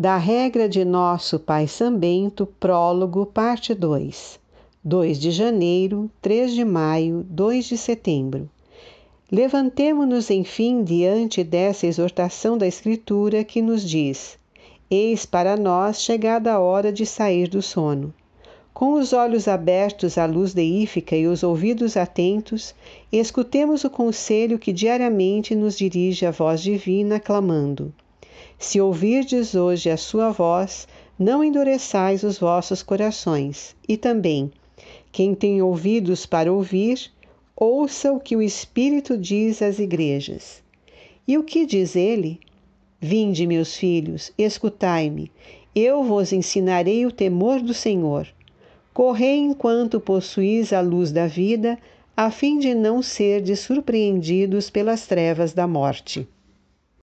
Da regra de nosso Pai Sambento, prólogo, parte 2. 2 de janeiro, 3 de maio, 2 de setembro. Levantemo-nos, enfim, diante dessa exortação da Escritura que nos diz: Eis para nós chegada a hora de sair do sono. Com os olhos abertos à luz deífica e os ouvidos atentos, escutemos o conselho que diariamente nos dirige a voz divina, clamando: Se ouvirdes hoje a sua voz, não endureçais os vossos corações. E também, quem tem ouvidos para ouvir, ouça o que o Espírito diz às igrejas. E o que diz ele? Vinde, meus filhos, escutai-me, eu vos ensinarei o temor do Senhor. Correi enquanto possuís a luz da vida, a fim de não serdes surpreendidos pelas trevas da morte.